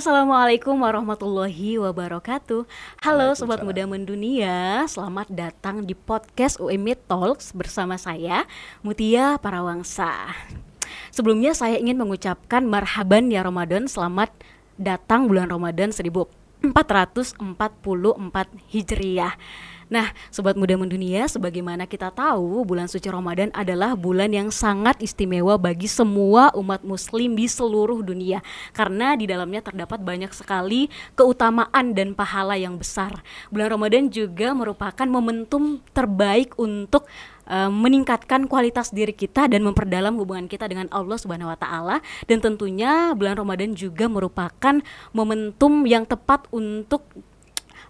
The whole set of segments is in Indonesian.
Assalamualaikum warahmatullahi wabarakatuh. Halo Sobat Muda Mendunia, selamat datang di podcast UMI Talks bersama saya Mutia Parawangsa. Sebelumnya saya ingin mengucapkan marhaban ya Ramadan, selamat datang bulan Ramadan 1444 Hijriah. Nah, sobat muda mendunia, sebagaimana kita tahu, bulan suci Ramadan adalah bulan yang sangat istimewa bagi semua umat muslim di seluruh dunia karena di dalamnya terdapat banyak sekali keutamaan dan pahala yang besar. Bulan Ramadan juga merupakan momentum terbaik untuk uh, meningkatkan kualitas diri kita dan memperdalam hubungan kita dengan Allah Subhanahu wa taala dan tentunya bulan Ramadan juga merupakan momentum yang tepat untuk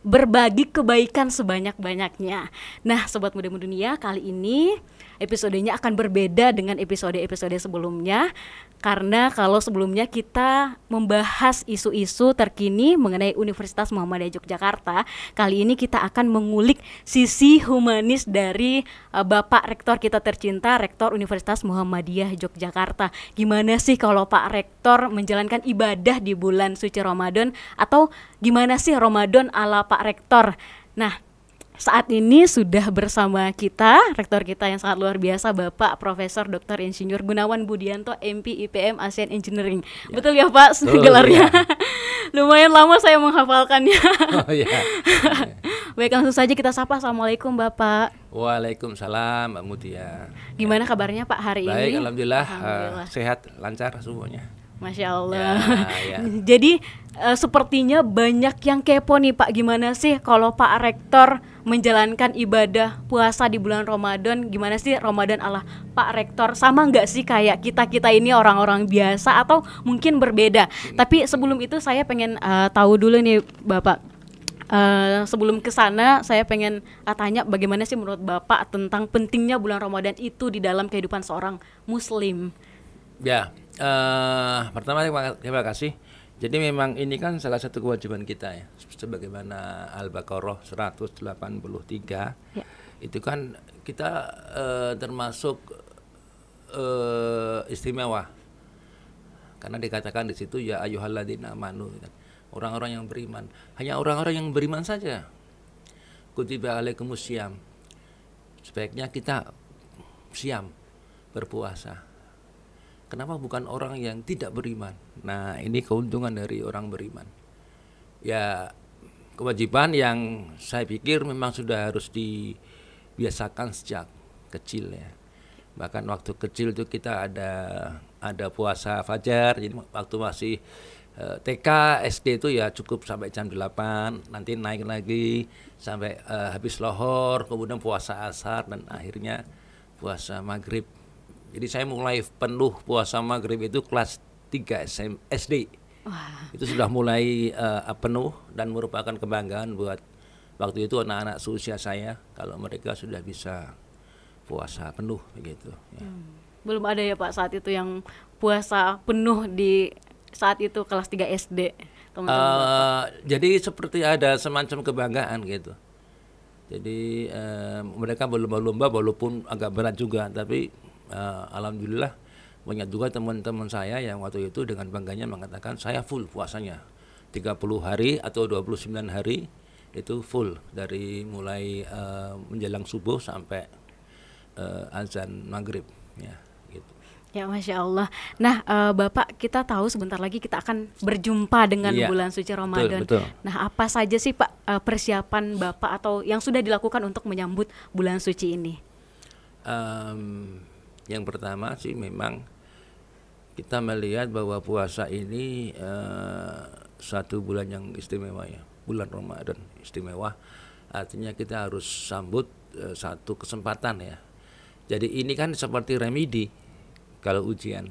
berbagi kebaikan sebanyak-banyaknya. Nah, sobat muda dunia, kali ini episodenya akan berbeda dengan episode-episode sebelumnya karena kalau sebelumnya kita membahas isu-isu terkini mengenai Universitas Muhammadiyah Yogyakarta, kali ini kita akan mengulik sisi humanis dari uh, Bapak Rektor kita tercinta, Rektor Universitas Muhammadiyah Yogyakarta. Gimana sih kalau Pak Rektor menjalankan ibadah di bulan suci Ramadan atau gimana sih Ramadan ala Pak Rektor? Nah, saat ini sudah bersama kita rektor kita yang sangat luar biasa Bapak Profesor Dr. Insinyur Gunawan Budianto MP IPM ASEAN Engineering. Ya. Betul ya Pak oh, gelarnya? Ya. Lumayan lama saya menghafalkannya. Oh iya. Baik langsung saja kita sapa Assalamualaikum Bapak. Waalaikumsalam Mbak Mutia. Gimana kabarnya Pak hari Baik, ini? Baik alhamdulillah, alhamdulillah. Uh, sehat lancar semuanya. Masya Allah. Ya, ya. Jadi uh, sepertinya banyak yang kepo nih Pak, gimana sih kalau Pak Rektor menjalankan ibadah puasa di bulan Ramadan gimana sih Ramadan Allah? Pak Rektor sama nggak sih kayak kita kita ini orang-orang biasa atau mungkin berbeda? Tapi sebelum itu saya pengen uh, tahu dulu nih Bapak. Uh, sebelum ke sana saya pengen uh, tanya bagaimana sih menurut Bapak tentang pentingnya bulan Ramadan itu di dalam kehidupan seorang muslim. Ya, uh, pertama terima kasih jadi memang ini kan salah satu kewajiban kita ya, sebagaimana Al-Baqarah 183 ya. itu kan kita uh, termasuk uh, istimewa. Karena dikatakan di situ ya ayuhalladzina amanu. Orang-orang yang beriman. Hanya orang-orang yang beriman saja. Kutiba alaikumus syam sebaiknya kita siam berpuasa Kenapa bukan orang yang tidak beriman? Nah, ini keuntungan dari orang beriman. Ya, kewajiban yang saya pikir memang sudah harus dibiasakan sejak kecil ya. Bahkan waktu kecil itu kita ada ada puasa fajar, jadi waktu masih eh, TK, SD itu ya cukup sampai jam 8, nanti naik lagi sampai uh, habis lohor, kemudian puasa asar dan akhirnya puasa maghrib jadi saya mulai penuh puasa maghrib itu kelas 3 SM, SD. Wah. Itu sudah mulai uh, penuh dan merupakan kebanggaan buat waktu itu anak-anak seusia saya kalau mereka sudah bisa puasa penuh begitu. Ya. Hmm. Belum ada ya Pak saat itu yang puasa penuh di saat itu kelas 3 SD. Teman -teman uh, jadi seperti ada semacam kebanggaan gitu. Jadi uh, mereka berlomba-lomba walaupun agak berat juga tapi uh, alhamdulillah banyak juga teman-teman saya yang waktu itu dengan bangganya mengatakan saya full puasanya 30 hari atau 29 hari itu full dari mulai uh, menjelang subuh sampai uh, azan maghrib ya gitu. Ya masya Allah. Nah uh, Bapak kita tahu sebentar lagi kita akan berjumpa dengan ya, bulan suci Ramadan. Betul, betul. Nah apa saja sih Pak uh, persiapan Bapak atau yang sudah dilakukan untuk menyambut bulan suci ini? Um, yang pertama sih memang kita melihat bahwa puasa ini uh, satu bulan yang istimewa ya, bulan Ramadan istimewa. Artinya kita harus sambut uh, satu kesempatan ya. Jadi ini kan seperti remedi kalau ujian.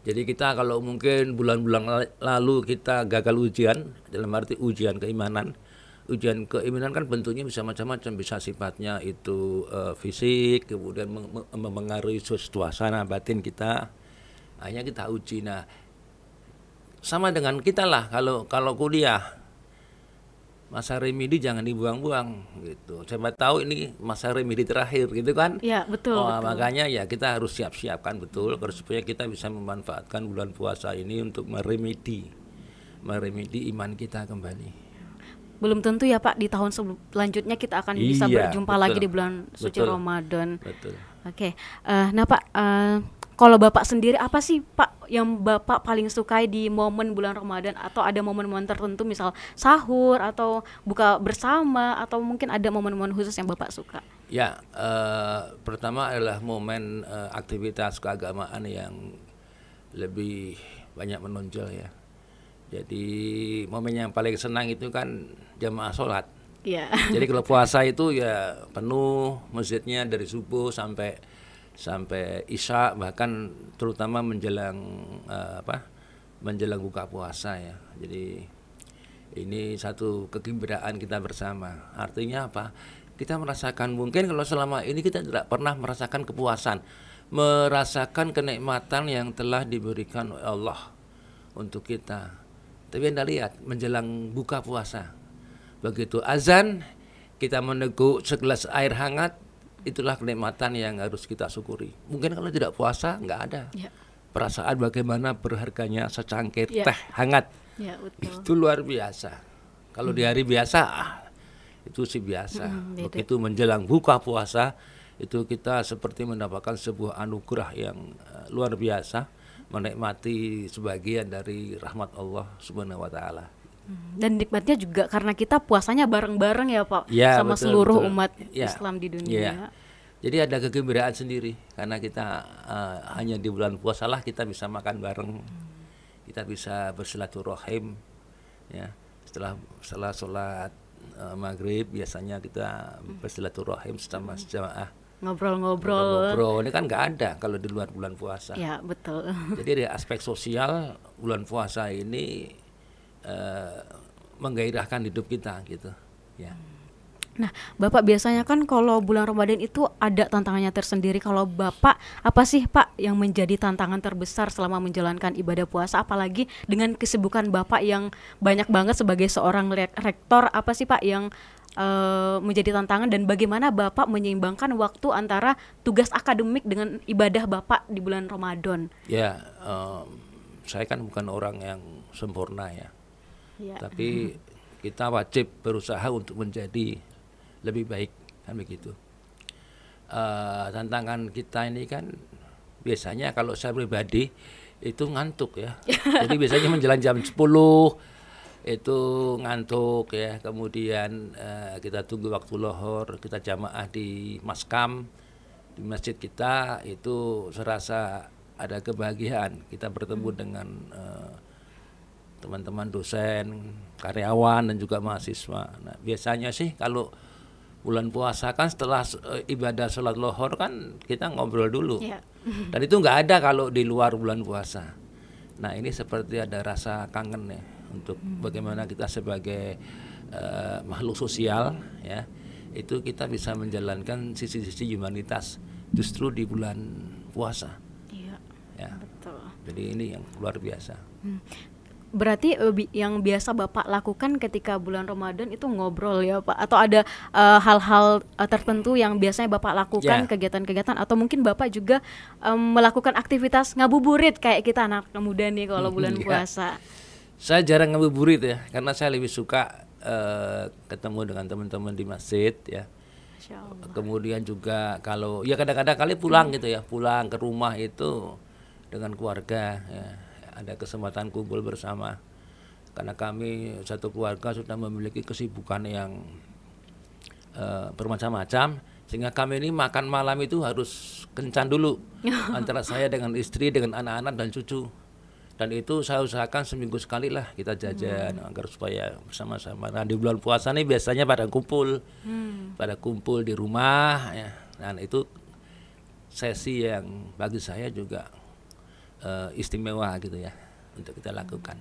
Jadi kita kalau mungkin bulan-bulan lalu kita gagal ujian dalam arti ujian keimanan, ujian keimanan kan bentuknya bisa macam-macam bisa sifatnya itu uh, fisik kemudian mempengaruhi suasana batin kita hanya kita uji nah sama dengan kita lah kalau kalau kuliah masa remedi jangan dibuang-buang gitu. Saya tahu ini masa remedi terakhir gitu kan? Ya betul. Oh, betul. Makanya ya kita harus siap-siapkan betul supaya kita bisa memanfaatkan bulan puasa ini untuk meremedi meremedi iman kita kembali. Belum tentu ya Pak di tahun selanjutnya kita akan bisa Iya, berjumpa betul. lagi di bulan suci Betul. Ramadan. Betul. Oke, eh, nah Pak, eh, kalau Bapak sendiri apa sih Pak yang Bapak paling sukai di momen bulan Ramadan atau ada momen-momen tertentu misal sahur atau buka bersama atau mungkin ada momen-momen khusus yang Bapak suka? Ya, eh, pertama adalah momen eh, aktivitas keagamaan yang lebih banyak menonjol ya. Jadi momen yang paling senang itu kan jamaah sholat. Iya. Jadi kalau puasa itu ya penuh masjidnya dari subuh sampai sampai isya bahkan terutama menjelang eh, apa menjelang buka puasa ya. Jadi ini satu kegembiraan kita bersama. Artinya apa? Kita merasakan mungkin kalau selama ini kita tidak pernah merasakan kepuasan, merasakan kenikmatan yang telah diberikan oleh Allah untuk kita. Tapi Anda lihat menjelang buka puasa, begitu azan kita meneguk segelas air hangat, itulah kenikmatan yang harus kita syukuri. Mungkin kalau tidak puasa nggak ada Ya. perasaan bagaimana berharganya secangkir Ya. teh hangat Ya, betul. itu luar biasa. Kalau di hari biasa ah, itu sih biasa. Mm, beda. Begitu menjelang buka puasa itu kita seperti mendapatkan sebuah anugerah yang eh, luar biasa menikmati sebagian dari rahmat Allah Subhanahu wa taala. Hmm, Dan nikmatnya juga karena kita puasanya bareng-bareng ya Pak Ya, sama betul, seluruh betul. umat Ya, Islam di dunia. ya. Jadi ada kegembiraan sendiri karena kita eh, hanya di bulan puasa lah kita bisa makan bareng, kita bisa bersilaturahim, ya setelah setelah sholat eh, maghrib biasanya kita bersilaturahim sama jamaah Ngobrol-ngobrol. ngobrol ini kan nggak ada kalau di luar bulan puasa. Ya, betul. Jadi dari aspek sosial bulan puasa ini eh, menggairahkan hidup kita gitu, ya. Nah, Bapak biasanya kan kalau bulan Ramadan itu ada tantangannya tersendiri. Kalau Bapak apa sih Pak yang menjadi tantangan terbesar selama menjalankan ibadah puasa apalagi dengan kesibukan Bapak yang banyak banget sebagai seorang re- rektor apa sih Pak yang eh, menjadi tantangan dan bagaimana Bapak menyeimbangkan waktu antara tugas akademik dengan ibadah Bapak di bulan Ramadan? Ya, em, saya kan bukan orang yang sempurna ya, Ya. tapi kita wajib berusaha untuk menjadi lebih baik kan begitu. Eh, tantangan kita ini kan biasanya kalau saya pribadi itu ngantuk ya. Jadi biasanya menjelang jam 10 itu ngantuk ya. Kemudian eh, kita tunggu waktu lohor, kita jamaah di maskam di masjid kita itu serasa ada kebahagiaan kita bertemu dengan eh, teman-teman dosen, karyawan dan juga mahasiswa. Nah, biasanya sih kalau bulan puasa kan setelah eh, ibadah sholat lohor kan kita ngobrol dulu. Ya. Dan itu nggak ada kalau di luar bulan puasa. Nah ini seperti ada rasa kangen ya untuk bagaimana kita sebagai eh, makhluk sosial ya itu kita bisa menjalankan sisi-sisi humanitas justru di bulan puasa Iya, ya. betul. Jadi ini yang luar biasa. Berarti eh, bi- yang biasa Bapak lakukan ketika bulan Ramadan itu ngobrol ya Pak atau ada eh, hal-hal eh, tertentu yang biasanya Bapak lakukan Ya. kegiatan-kegiatan atau mungkin Bapak juga em, melakukan aktivitas ngabuburit kayak kita anak muda nih kalau bulan Ya. puasa. Saya jarang ngabuburit ya karena saya lebih suka eh, ketemu dengan teman-teman di masjid ya. Kemudian juga kalau ya kadang-kadang kali pulang gitu ya, pulang ke rumah itu dengan keluarga ya. Ada kesempatan kumpul bersama. Karena kami satu keluarga sudah memiliki kesibukan yang eh, bermacam-macam sehingga kami ini makan malam itu harus kencan dulu antara saya dengan istri dengan anak-anak dan cucu dan itu saya usahakan seminggu sekali lah kita jajan agar supaya bersama-sama. Nah di bulan puasa nih biasanya pada kumpul pada kumpul di rumah ya. Dan itu sesi yang bagi saya juga eh, istimewa gitu ya untuk kita lakukan.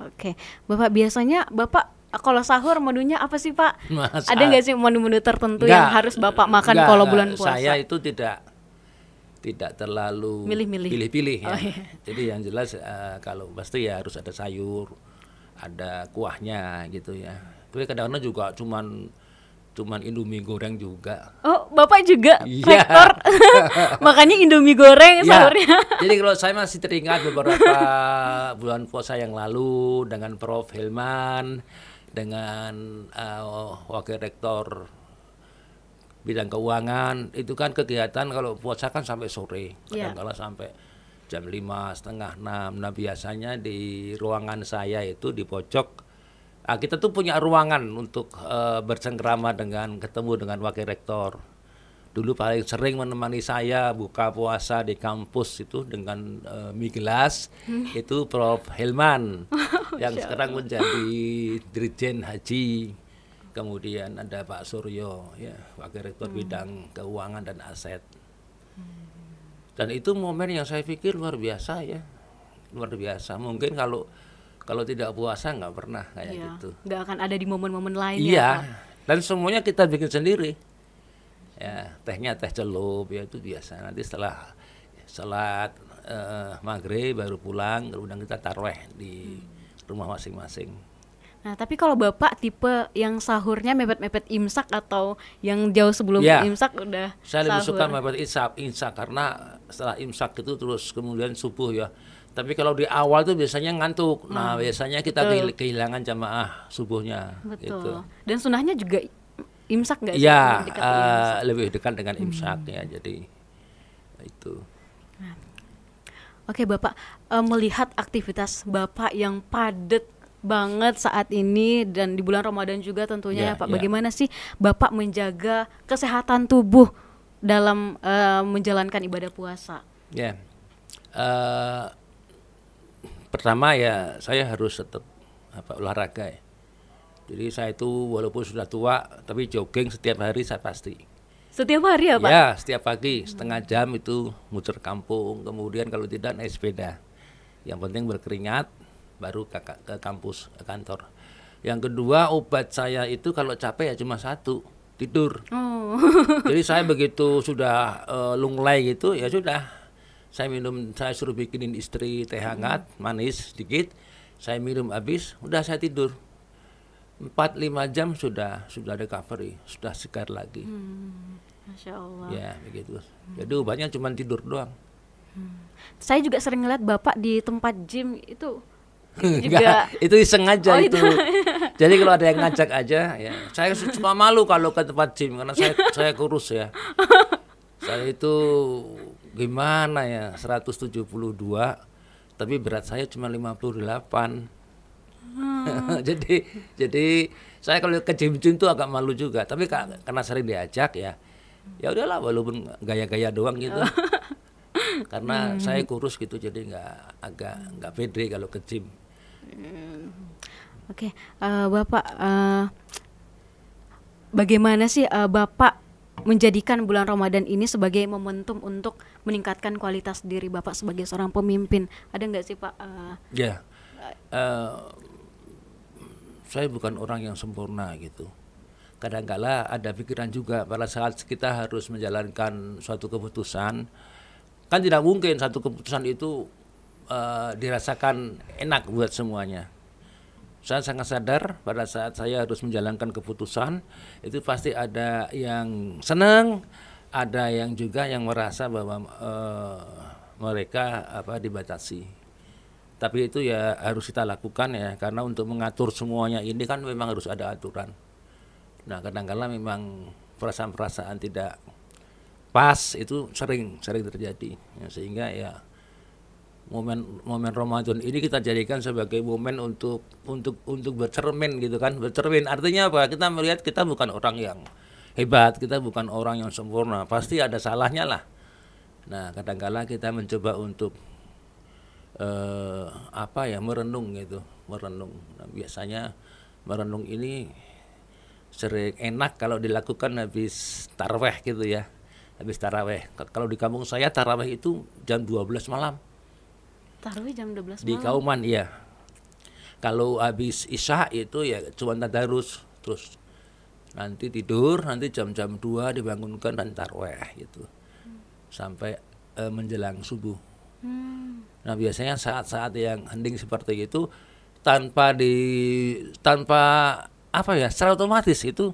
Oke, Bapak biasanya Bapak kalau sahur menunya apa sih Pak? Masa- Ada nggak sih menu-menu tertentu Enggak, yang harus Bapak makan enggak, kalau bulan puasa? Saya itu tidak tidak terlalu Milih-milih. pilih-pilih ya. Oh, iya. Jadi yang jelas eh, kalau pasti ya harus ada sayur, ada kuahnya gitu ya. Tapi kadang-kadang juga cuman cuman Indomie goreng juga. Oh, Bapak juga Iya. rektor. Makanya Indomie goreng Ya, sahurnya. jadi kalau saya masih teringat beberapa bulan puasa yang lalu dengan Prof Hilman, dengan eh, Wakil Rektor bidang keuangan, itu kan kegiatan kalau puasa kan sampai sore, Iya. kadang-kala sampai jam lima setengah enam. Nah biasanya di ruangan saya itu di pojok, ah, kita tuh punya ruangan untuk eh, bersengkrama dengan ketemu dengan Wakil Rektor. Dulu paling sering menemani saya buka puasa di kampus itu dengan eh, mie gelas itu Prof. Helman yang sekarang menjadi Dirjen Haji kemudian ada Pak Suryo ya Wakil Rektor bidang keuangan dan aset dan itu momen yang saya pikir luar biasa ya luar biasa mungkin kalau kalau tidak puasa nggak pernah kayak Iya. gitu Nggak akan ada di momen-momen lain ya, Iya, Pak. dan semuanya kita bikin sendiri. Ya, tehnya teh celup ya itu biasa. Nanti setelah salat eh, maghrib baru pulang, kemudian kita taruh di rumah masing-masing. Nah, tapi kalau Bapak tipe yang sahurnya mepet-mepet imsak atau yang jauh sebelum Iya. imsak udah Saya lebih sahur? suka mepet imsak, imsak karena setelah imsak itu terus kemudian subuh ya. Tapi kalau di awal tuh biasanya ngantuk. Nah, biasanya kita betul. kehil- kehilangan jamaah subuhnya. Betul. Gitu. Dan sunahnya juga imsak nggak sih? Imsak. lebih dekat dengan imsak ya. Jadi itu. Oke Bapak, eh, melihat aktivitas Bapak yang padat banget saat ini dan di bulan Ramadan juga tentunya ya Ya, Pak. ya. Bagaimana sih Bapak menjaga kesehatan tubuh dalam eh, menjalankan ibadah puasa? Ya, Eh, pertama ya saya harus tetap apa olahraga ya. Jadi saya itu walaupun sudah tua tapi jogging setiap hari saya pasti. Setiap hari ya Pak? Ya, setiap pagi setengah jam itu muter kampung. Kemudian kalau tidak naik sepeda. Yang penting berkeringat baru ke, ke kampus ke kantor. Yang kedua obat saya itu kalau capek ya cuma satu tidur. Oh, Jadi saya begitu sudah eh, lunglai gitu ya sudah. Saya minum, saya suruh bikinin istri teh hangat, manis sedikit. Saya minum habis, udah saya tidur. 4-5 jam sudah sudah recovery, sudah segar lagi. Masya Allah. Ya begitu. Jadi obatnya cuma tidur doang. Saya juga sering ngeliat Bapak di tempat gym itu Enggak, itu iseng aja Oh, itu. itu. Jadi kalau ada yang ngajak aja, ya saya cuma malu kalau ke tempat gym karena saya saya kurus ya. Saya itu gimana ya 172 tapi berat saya cuma 58. jadi jadi saya kalau ke gym-gym tuh agak malu juga, tapi ka- karena sering diajak ya. Ya udahlah walaupun gaya-gaya doang gitu. karena saya kurus gitu jadi nggak agak nggak pede kalau ke gym. Oke, eh, Bapak, eh, bagaimana sih eh, Bapak menjadikan bulan Ramadan ini sebagai momentum untuk meningkatkan kualitas diri Bapak sebagai seorang pemimpin? Ada nggak sih Pak? eh, Ya, eh, saya bukan orang yang sempurna gitu. Kadangkala ada pikiran juga pada saat kita harus menjalankan suatu keputusan, kan tidak mungkin satu keputusan itu eh, dirasakan enak buat semuanya. Saya sangat sadar pada saat saya harus menjalankan keputusan itu pasti ada yang senang, ada yang juga yang merasa bahwa eh, mereka apa dibatasi. Tapi itu ya harus kita lakukan ya karena untuk mengatur semuanya ini kan memang harus ada aturan. Nah kadang-kala memang perasaan-perasaan tidak pas itu sering sering terjadi ya, sehingga ya momen momen Ramadan ini kita jadikan sebagai momen untuk untuk untuk bercermin gitu kan. Bercermin artinya apa? Kita melihat kita bukan orang yang hebat kita bukan orang yang sempurna. Pasti ada salahnya lah. Nah kadangkala kita mencoba untuk eh, apa ya merenung gitu merenung. Nah, biasanya merenung ini sering enak kalau dilakukan habis taraweh gitu ya. Habis taraweh. Kalau di kampung saya taraweh itu jam 12 malam taruh jam 12 di malam. Kauman iya. Kalau habis isya itu ya cuma tadarus terus nanti tidur nanti jam-jam 2 dibangunkan dan taraweh gitu. Sampai eh, menjelang subuh. Hmm, Nah biasanya saat-saat yang hening seperti itu tanpa di tanpa apa ya secara otomatis itu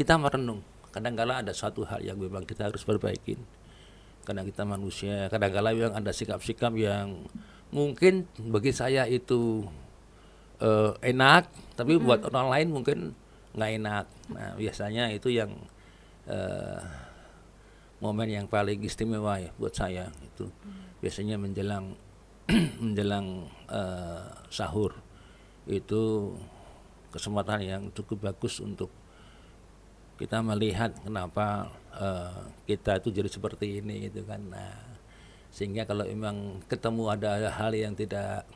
kita merenung. Kadang-kala ada satu hal yang memang kita harus perbaikin karena kita manusia kadang-kala memang ada sikap-sikap yang mungkin bagi saya itu uh, enak tapi buat orang lain mungkin nggak enak. Nah biasanya itu yang uh, momen yang paling istimewa ya buat saya itu. Biasanya menjelang menjelang uh, sahur. Itu kesempatan yang cukup bagus untuk kita melihat kenapa uh, kita itu jadi seperti ini gitu kan nah sehingga kalau memang ketemu ada hal yang tidak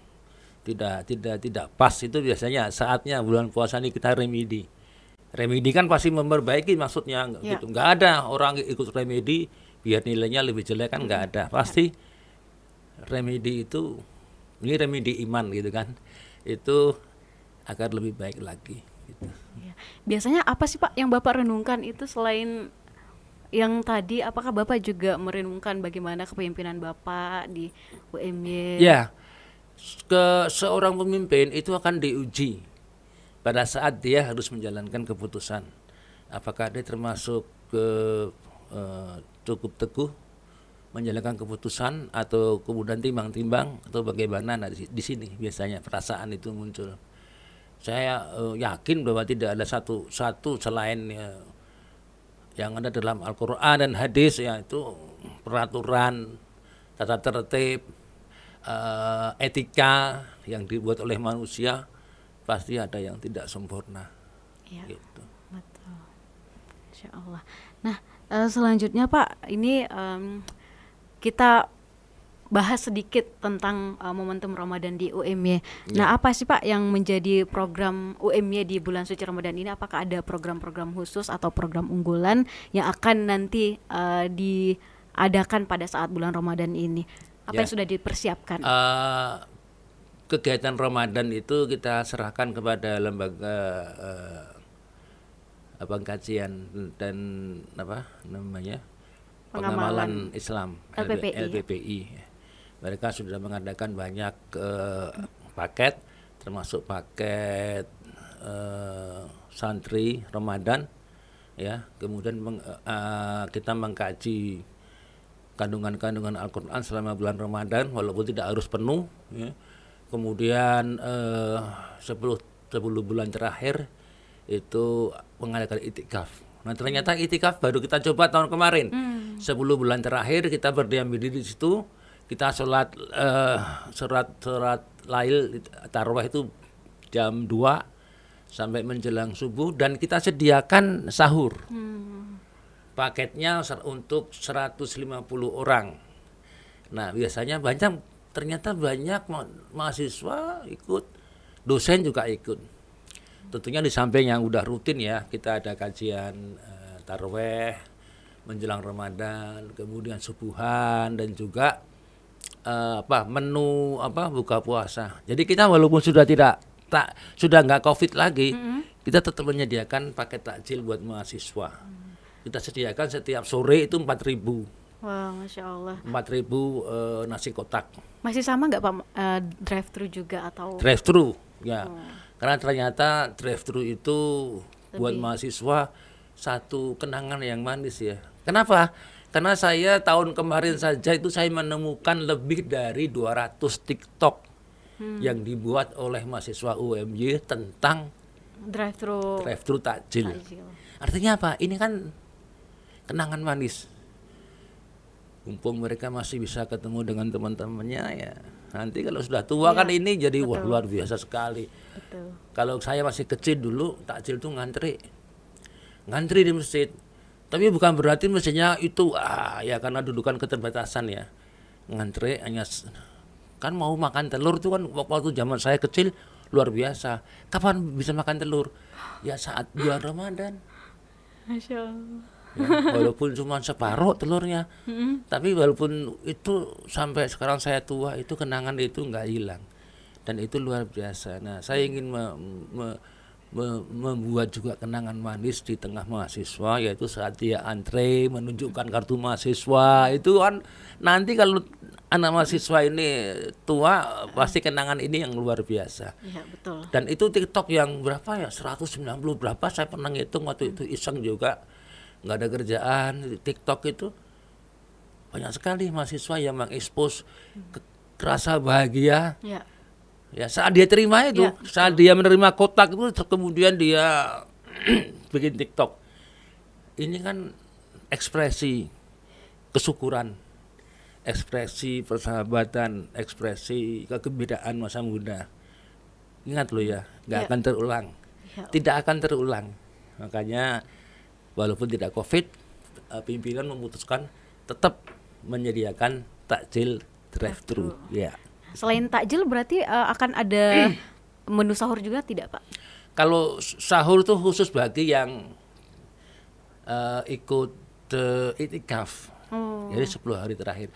tidak tidak tidak pas itu biasanya saatnya bulan puasa ini kita remedi remedi kan pasti memperbaiki maksudnya ya. gitu nggak ada orang ikut remedi biar nilainya lebih jelek kan nggak ada pasti remedi itu ini remedi iman gitu kan itu agar lebih baik lagi gitu. Ya. Biasanya apa sih Pak yang Bapak renungkan itu selain yang tadi apakah Bapak juga merenungkan bagaimana kepemimpinan Bapak di UMY? Ya. Ke seorang pemimpin itu akan diuji pada saat dia harus menjalankan keputusan. Apakah dia termasuk ke uh, cukup teguh menjalankan keputusan atau kemudian timbang-timbang atau bagaimana nah, di, di sini biasanya perasaan itu muncul saya uh, yakin bahwa tidak ada satu satu selain ya, yang ada dalam Al-Qur'an dan hadis yaitu peraturan tata tertib uh, etika yang dibuat oleh manusia pasti ada yang tidak sempurna. Ya, gitu. Betul. Insya Allah. Nah, uh, selanjutnya Pak, ini um, kita bahas sedikit tentang uh, momentum Ramadan di UMY. Ya. Nah, apa sih Pak yang menjadi program UMY di bulan suci Ramadan ini? Apakah ada program-program khusus atau program unggulan yang akan nanti uh, diadakan pada saat bulan Ramadan ini? Apa ya. yang sudah dipersiapkan? Uh, kegiatan Ramadan itu kita serahkan kepada lembaga uh, apa kajian dan apa namanya pengamalan, Islam LPPI. LPPI mereka sudah mengadakan banyak uh, paket termasuk paket uh, santri Ramadan ya kemudian meng, uh, kita mengkaji kandungan-kandungan Al-Qur'an selama bulan Ramadan walaupun tidak harus penuh ya. kemudian uh, 10 10 bulan terakhir itu mengadakan itikaf nah ternyata itikaf baru kita coba tahun kemarin hmm. 10 bulan terakhir kita berdiam diri di situ kita sholat uh, surat surat lail tarawih itu jam 2 sampai menjelang subuh dan kita sediakan sahur. Hmm. Paketnya untuk 150 orang. Nah, biasanya banyak ternyata banyak ma mahasiswa ikut, dosen juga ikut. Tentunya di samping yang udah rutin ya, kita ada kajian uh, taraweh menjelang Ramadan, kemudian subuhan dan juga uh, apa menu apa buka puasa. Jadi kita walaupun sudah tidak tak sudah nggak covid lagi, mm -hmm. kita tetap menyediakan paket takjil buat mahasiswa. Mm. Kita sediakan setiap sore itu empat ribu. Wah, wow, masya Allah. Empat ribu uh, nasi kotak. Masih sama nggak pak uh, drive thru juga atau? Drive thru, ya. Oh. Karena ternyata drive thru itu Lebih. buat mahasiswa satu kenangan yang manis ya. Kenapa? Karena saya tahun kemarin saja itu saya menemukan lebih dari 200 TikTok hmm. yang dibuat oleh mahasiswa UMY tentang drive thru drive thru takjil. takjil. Artinya apa? Ini kan kenangan manis. Mumpung mereka masih bisa ketemu dengan teman-temannya ya. Nanti kalau sudah tua ya, kan ini jadi betul. wah luar biasa sekali. Betul. Kalau saya masih kecil dulu takjil tuh ngantri. Ngantri di masjid tapi bukan berarti mestinya itu ah ya karena dudukan keterbatasan ya. Ngantre hanya kan mau makan telur itu kan waktu zaman saya kecil luar biasa. Kapan bisa makan telur? Ya saat bulan Ramadan. Masya Allah. Ya, walaupun cuma separuh telurnya, mm-hmm. tapi walaupun itu sampai sekarang saya tua itu kenangan itu nggak hilang dan itu luar biasa. Nah saya ingin me, me- membuat juga kenangan manis di tengah mahasiswa yaitu saat dia antre menunjukkan kartu mahasiswa. Itu kan nanti kalau anak mahasiswa ini tua pasti kenangan ini yang luar biasa. Iya, betul. dan itu TikTok yang berapa ya? 190 berapa? Saya pernah ngitung waktu itu iseng juga. Nggak ada kerjaan TikTok itu. Banyak sekali mahasiswa yang mengekspos ke- kerasa bahagia. Ya. Ya saat dia terima itu Ya, saat dia menerima kotak itu kemudian dia bikin TikTok. Ini kan ekspresi kesyukuran ekspresi persahabatan ekspresi kegembiraan masa muda. Ingat lo ya nggak Ya. akan terulang. Ya. tidak akan terulang. Makanya walaupun tidak covid eh, pimpinan memutuskan tetap menyediakan takjil drive thru ya Selain takjil berarti eh, akan ada menu sahur juga tidak, Pak? Kalau sahur tuh khusus bagi yang eh, ikut eh, itikaf. Oh. Jadi 10 hari terakhir.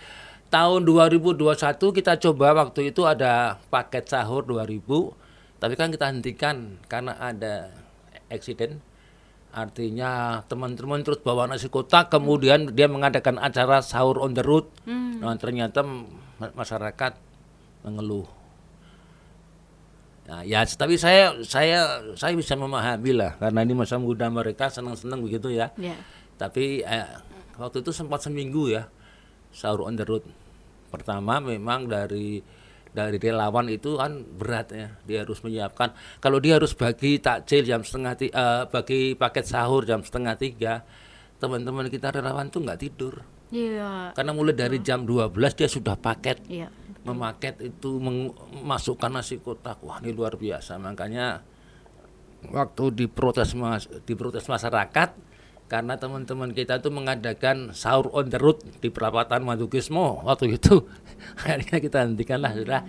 Tahun 2021 kita coba waktu itu ada paket sahur 2000, tapi kan kita hentikan karena ada eksiden. Artinya teman-teman terus bawa nasi kotak, kemudian dia mengadakan acara sahur on the road. Nah, ternyata ma- masyarakat mengeluh. Nah, ya tapi saya saya saya bisa memahami lah karena ini masa muda mereka senang-senang begitu ya. Ya. Tapi eh, waktu itu sempat seminggu ya sahur on the road. Pertama memang dari dari relawan itu kan berat ya. Dia harus menyiapkan. Kalau dia harus bagi takjil jam setengah ti- eh, bagi paket sahur jam setengah tiga, teman-teman kita relawan tuh nggak tidur. Iya. Karena mulai dari jam 12 dia sudah paket Iya. Memaket itu memasukkan nasi kotak. Wah ini luar biasa. Makanya waktu diprotes mas diprotes masyarakat karena teman-teman kita itu mengadakan sahur on the road di perapatan Madukismo. Waktu itu akhirnya kita hentikan lah sudah.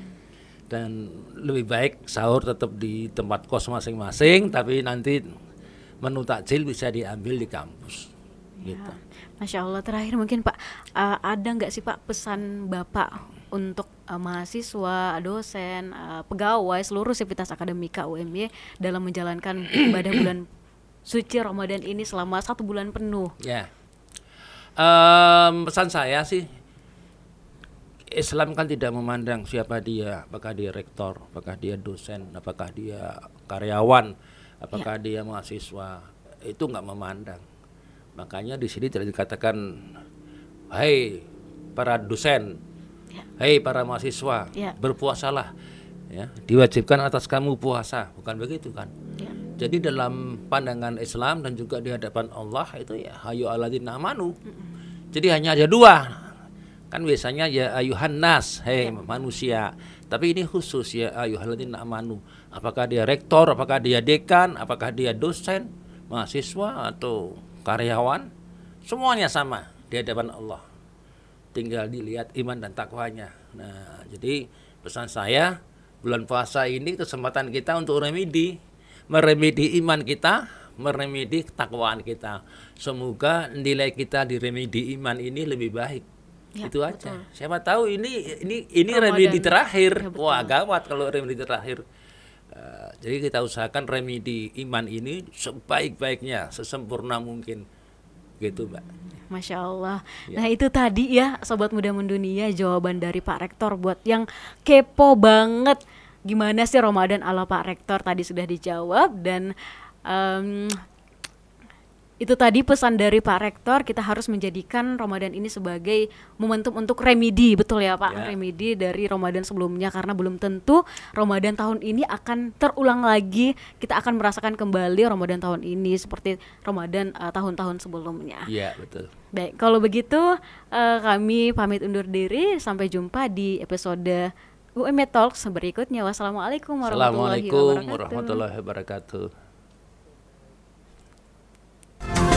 Dan lebih baik sahur tetap di tempat kos masing-masing tapi nanti menu takjil bisa diambil di kampus. Gitu. Masya Allah. Terakhir mungkin Pak eh, ada nggak sih Pak pesan Bapak untuk eh, mahasiswa, dosen, eh, pegawai seluruh sivitas akademika UMY dalam menjalankan ibadah bulan suci Ramadan ini selama satu bulan penuh. Ya. Em, pesan saya sih Islam kan tidak memandang siapa dia, apakah dia rektor, apakah dia dosen, apakah dia karyawan, apakah dia mahasiswa. Itu nggak memandang. Makanya di sini tidak dikatakan hai para dosen, Ya. hei para mahasiswa, Ya. berpuasalah. Ya, diwajibkan atas kamu puasa, bukan begitu kan? Ya. Jadi dalam pandangan Islam dan juga di hadapan Allah itu ya hayu aladina amanu. Jadi hanya ada dua. Kan biasanya ya ayuhan nas, hei manusia. Tapi ini khusus ya ayuhaladina amanu. Apakah dia rektor, apakah dia dekan, apakah dia dosen, mahasiswa atau karyawan, semuanya sama di hadapan Allah. Tinggal dilihat iman dan takwanya. Nah, jadi pesan saya bulan puasa ini kesempatan kita untuk remedi, meremedi iman kita, meremedi ketakwaan kita. Semoga nilai kita di remedi iman ini lebih baik. Ya, itu aja. Siapa tahu ini ini ini Ramadan. remedi terakhir. Ya, betul. Wah, gawat kalau remedi terakhir. Eh, jadi kita usahakan remedi iman ini sebaik-baiknya, sesempurna mungkin. Gitu, Mbak. Masya Allah. Nah itu tadi ya Sobat Muda Mendunia jawaban dari Pak Rektor buat yang kepo banget gimana sih Ramadan ala Pak Rektor tadi sudah dijawab dan em, itu tadi pesan dari Pak Rektor kita harus menjadikan Ramadan ini sebagai momentum untuk remedi betul ya Pak Ya. remedi dari Ramadan sebelumnya karena belum tentu Ramadan tahun ini akan terulang lagi kita akan merasakan kembali Ramadan tahun ini seperti Ramadan eh, tahun-tahun sebelumnya. Iya, betul. Baik, kalau begitu eh, kami pamit undur diri. Sampai jumpa di episode UME Talks berikutnya. Wassalamualaikum warahmatullahi Assalamualaikum wabarakatuh. warahmatullahi wabarakatuh. Bye.